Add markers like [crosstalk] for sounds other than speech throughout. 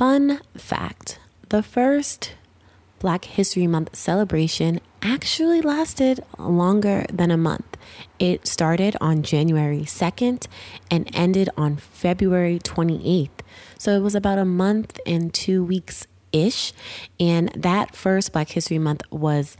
Fun fact the first Black History Month celebration actually lasted longer than a month. It started on January 2nd and ended on February 28th. So it was about a month and two weeks ish. And that first Black History Month was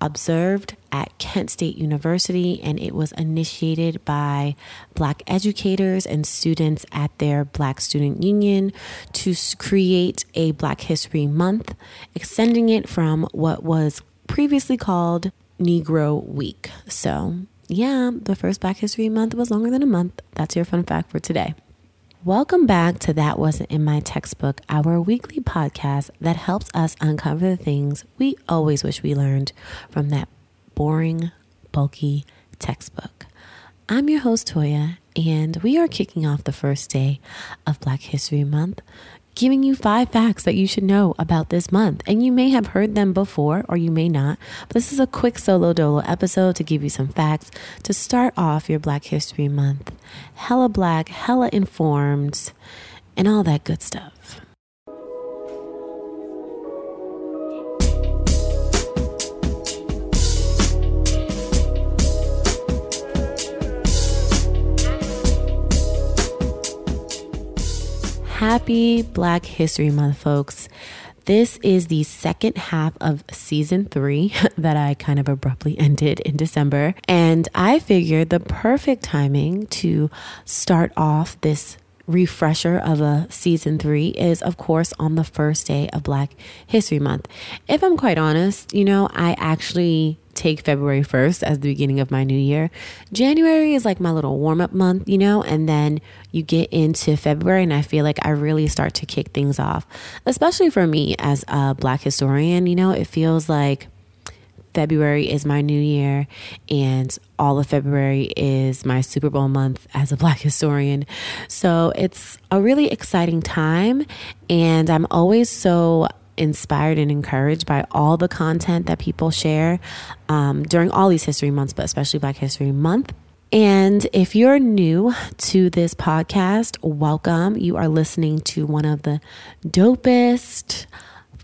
observed at Kent State University, and it was initiated by Black educators and students at their Black Student Union to create a Black History Month, extending it from what was previously called Negro Week. So, yeah, the first Black History Month was longer than a month. That's your fun fact for today. Welcome back to That Wasn't in My Textbook, our weekly podcast that helps us uncover the things we always wish we learned from that boring, bulky textbook. I'm your host, Toya, and we are kicking off the first day of Black History Month giving you five facts that you should know about this month. And you may have heard them before or you may not. But this is a quick solo dolo episode to give you some facts to start off your Black History Month. Hella black, hella informed, and all that good stuff. Happy Black History Month, folks. This is the second half of season three [laughs] that I kind of abruptly [laughs] ended in December. And I figured the perfect timing to start off this refresher of a season three is, of course, on the first day of Black History Month. If I'm quite honest, you know, I actually take February 1st as the beginning of my new year. January is like my little warm up month, you know, and then you get into February, and I feel like I really start to kick things off, especially for me as a Black historian. You know, it feels like February is my new year, and all of February is my Super Bowl month as a Black historian. So it's a really exciting time, and I'm always so inspired and encouraged by all the content that people share um, during all these history months, but especially Black History Month. And if you're new to this podcast, welcome. You are listening to one of the dopest,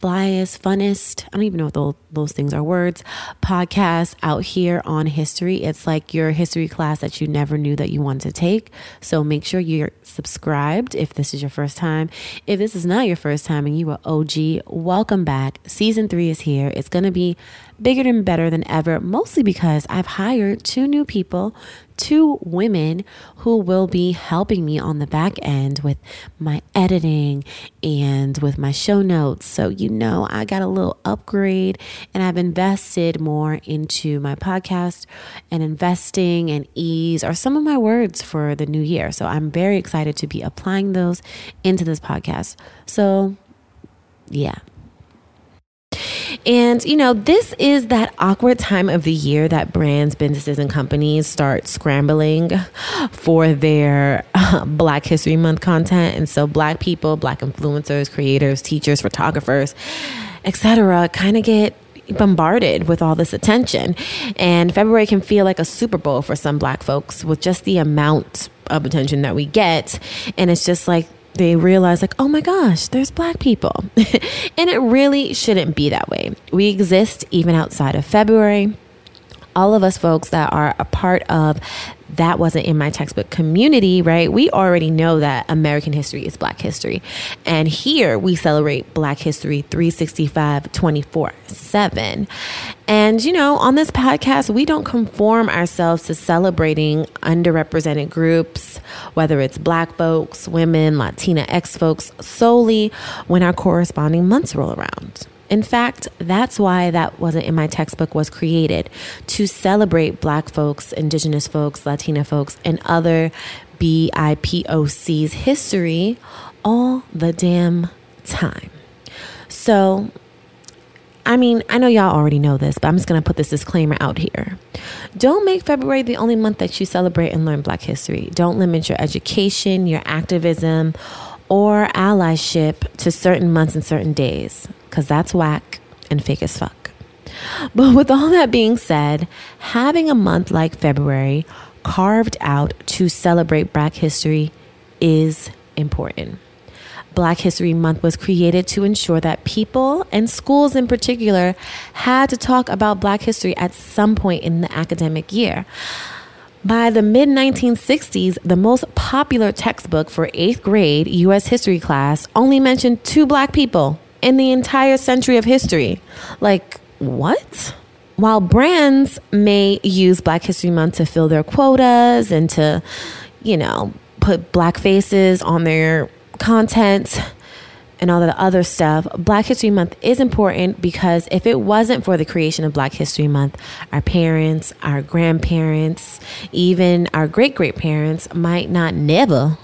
flyest, funnest, I don't even know what those, those things are words, podcasts out here on history. It's like your history class that you never knew that you wanted to take. So make sure you're subscribed if this is your first time. If this is not your first time and you are OG, welcome back. Season three is here. It's going to be bigger and better than ever, mostly because I've hired two new people two women who will be helping me on the back end with my editing and with my show notes. So, you know, I got a little upgrade and I've invested more into my podcast and investing and ease are some of my words for the new year. So, I'm very excited to be applying those into this podcast. So, yeah. And, you know, this is that awkward time of the year that brands, businesses, and companies start scrambling for their uh, Black History Month content. And so, Black people, Black influencers, creators, teachers, photographers, etc., kind of get bombarded with all this attention. And February can feel like a Super Bowl for some black folks with just the amount of attention that we get. And it's just like they realize like oh my gosh there's black people. [laughs] And it really shouldn't be that way. We exist even outside of february. All of us folks that are a part of that wasn't in my textbook community, right? We already know that American history is Black history. And here we celebrate Black history 365 24 7. And, you know, on this podcast, we don't conform ourselves to celebrating underrepresented groups, whether it's Black folks, women, Latina X folks, solely when our corresponding months roll around. In fact, that's why that wasn't in my textbook was created to celebrate black folks, indigenous folks, Latina folks, and other BIPOC's history all the damn time. So, I mean, I know y'all already know this, but I'm just going to put this disclaimer out here. Don't make February the only month that you celebrate and learn Black history. Don't limit your education, your activism, or allyship to certain months and certain days because that's whack and fake as fuck. But with all that being said, having a month like February carved out to celebrate Black history is important. Black History Month was created to ensure that people and schools in particular had to talk about Black history at some point in the academic year. By the mid 1960s, the most popular textbook for eighth grade U.S. history class only mentioned two black people in the entire century of history. Like, what? While brands may use Black History Month to fill their quotas and to, you know, put black faces on their content, and all the other stuff, Black History Month is important because if it wasn't for the creation of Black History Month, our parents, our grandparents, even our great great parents might not never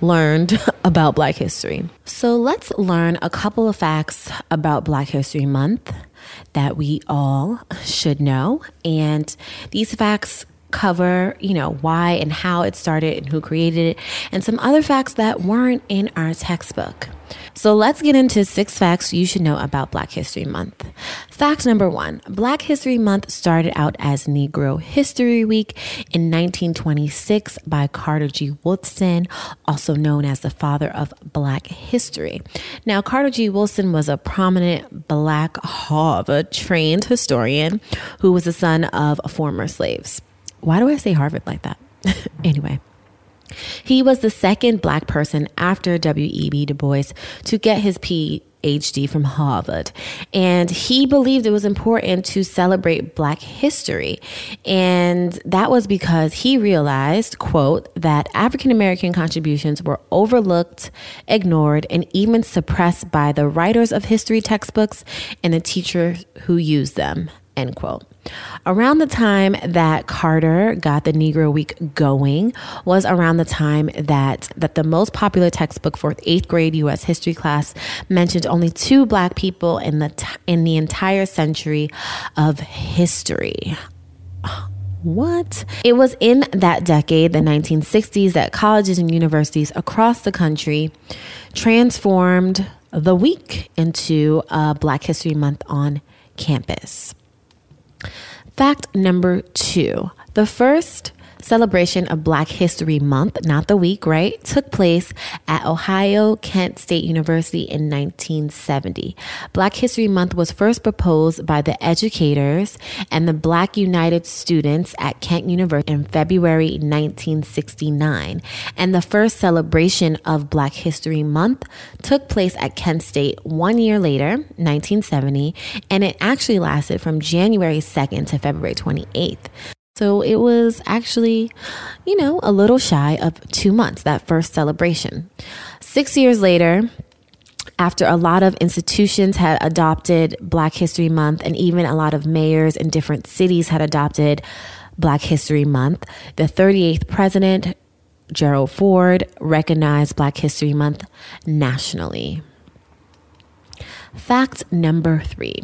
learned [laughs] about Black history. So let's learn a couple of facts about Black History Month that we all should know. And these facts cover, you know, why and how it started and who created it, and some other facts that weren't in our textbook. So let's get into six facts you should know about Black History Month. Fact number one Black History Month started out as Negro History Week in 1926 by Carter G. Woodson, also known as the father of Black history. Now, Carter G. Woodson was a prominent Black Harvard trained historian who was the son of former slaves. Why do I say Harvard like that? [laughs] anyway. He was the second black person after W.E.B. Du Bois to get his PhD from Harvard. And he believed it was important to celebrate black history. And that was because he realized, quote, that African American contributions were overlooked, ignored, and even suppressed by the writers of history textbooks and the teachers who used them, end quote. Around the time that Carter got the Negro Week going was around the time that that the most popular textbook for 8th grade US history class mentioned only two black people in the t- in the entire century of history. What? It was in that decade, the 1960s, that colleges and universities across the country transformed the week into a Black History Month on campus. Fact number two. The first celebration of Black History Month, not the week, right, took place at Ohio Kent State University in 1970. Black History Month was first proposed by the educators and the Black United students at Kent University in February 1969. And the first celebration of Black History Month took place at Kent State one year later, 1970, and it actually lasted from January 2nd to February 28th. So it was actually, you know, a little shy of two months, that first celebration. Six years later, after a lot of institutions had adopted Black History Month, and even a lot of mayors in different cities had adopted Black History Month, the 38th president, Gerald Ford, recognized Black History Month nationally. Fact number three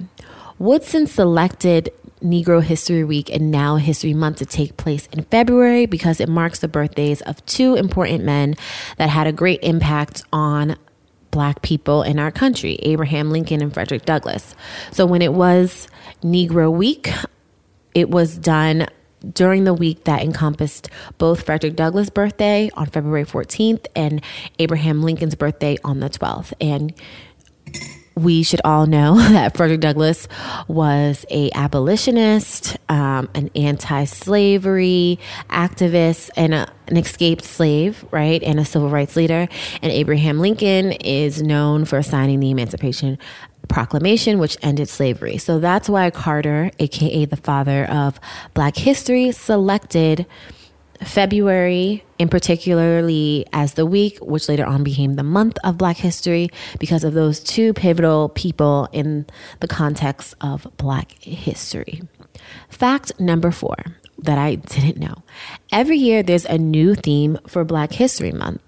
Woodson selected Negro History Week and Now History Month to take place in February because it marks the birthdays of two important men that had a great impact on black people in our country Abraham Lincoln and Frederick Douglass. So when it was Negro Week, it was done during the week that encompassed both Frederick Douglass' birthday on February 14th and Abraham Lincoln's birthday on the 12th. And we should all know [laughs] that Frederick Douglass was a abolitionist, um, an anti-slavery activist, and a, an escaped slave, right, and a civil rights leader. And Abraham Lincoln is known for signing the Emancipation Proclamation, which ended slavery. So that's why Carter, aka the father of Black history, selected February, in particularly as the week, which later on became the month of Black History, because of those two pivotal people in the context of Black history. Fact number four that I didn't know every year there's a new theme for Black History Month.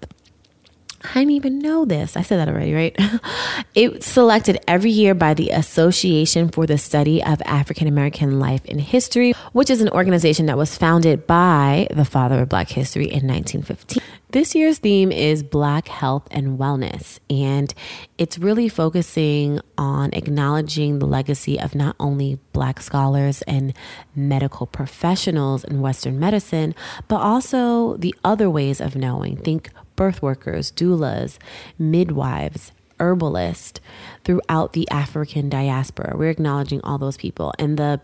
I didn't even know this. I said that already, right? [laughs] it's selected every year by the Association for the Study of African American Life and History, which is an organization that was founded by the father of Black history in 1915. This year's theme is Black Health and Wellness, and it's really focusing on acknowledging the legacy of not only Black scholars and medical professionals in Western medicine, but also the other ways of knowing. Think birth workers, doulas, midwives, herbalists throughout the African diaspora. We're acknowledging all those people. And the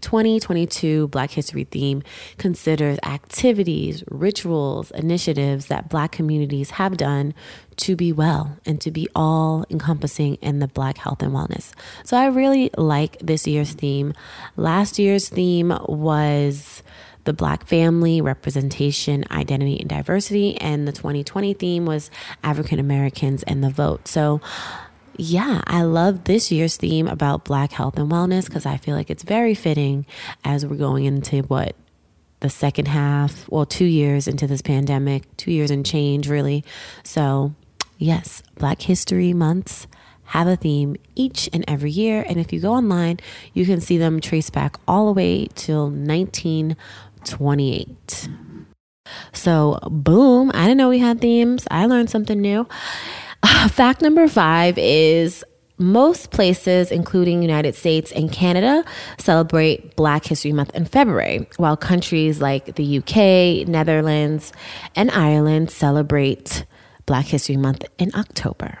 2022 Black History theme considers activities, rituals, initiatives that Black communities have done to be well and to be all encompassing in the Black health and wellness. So I really like this year's theme. Last year's theme was the Black family, representation, identity, and diversity. And the 2020 theme was African Americans and the vote. So yeah, I love this year's theme about Black health and wellness because I feel like it's very fitting as we're going into what the second half, well, two years into this pandemic, two years and change, really. So, yes, Black History Months have a theme each and every year. And if you go online, you can see them trace back all the way till 1928. So, boom, I didn't know we had themes. I learned something new. Uh, fact number five is most places, including United States and Canada, celebrate Black History Month in February, while countries like the UK, Netherlands, and Ireland celebrate Black History Month in October.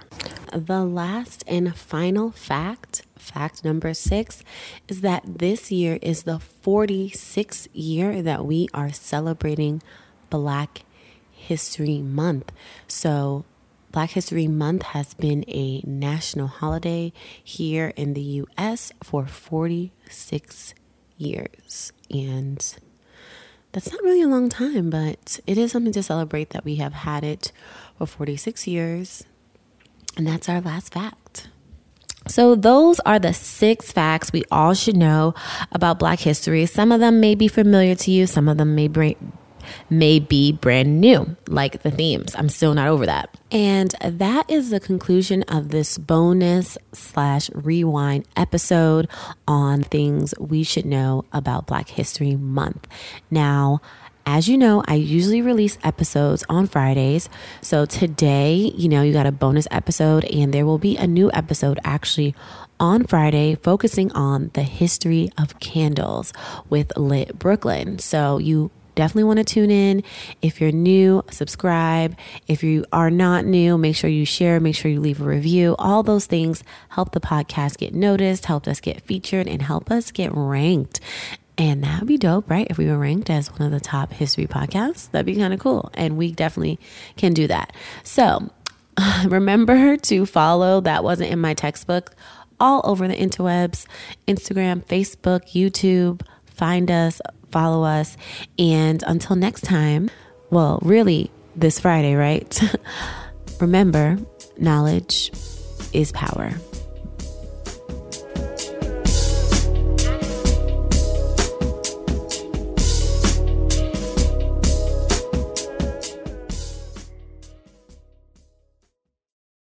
The last and final fact, fact number six, is that this year is the 46th year that we are celebrating Black History Month. So Black History Month has been a national holiday here in the US for 46 years. And that's not really a long time, but it is something to celebrate that we have had it for 46 years. And that's our last fact. So, those are the six facts we all should know about Black history. Some of them may be familiar to you, some of them may bring, may be brand new, like the themes. I'm still not over that. And that is the conclusion of this bonus slash rewind episode on things we should know about Black History Month. Now, as you know, I usually release episodes on Fridays. So today, you know, you got a bonus episode, and there will be a new episode actually on Friday focusing on the history of candles with Lit Brooklyn. So you definitely want to tune in. If you're new, subscribe. If you are not new, make sure you share, make sure you leave a review. All those things help the podcast get noticed, help us get featured, and help us get ranked. And that would be dope, right? If we were ranked as one of the top history podcasts, that'd be kind of cool. And we definitely can do that. So [sighs] remember to follow That Wasn't in My Textbook all over the interwebs Instagram, Facebook, YouTube. Find us, follow us. And until next time, well, really, this Friday, right? [laughs] Remember, knowledge is power.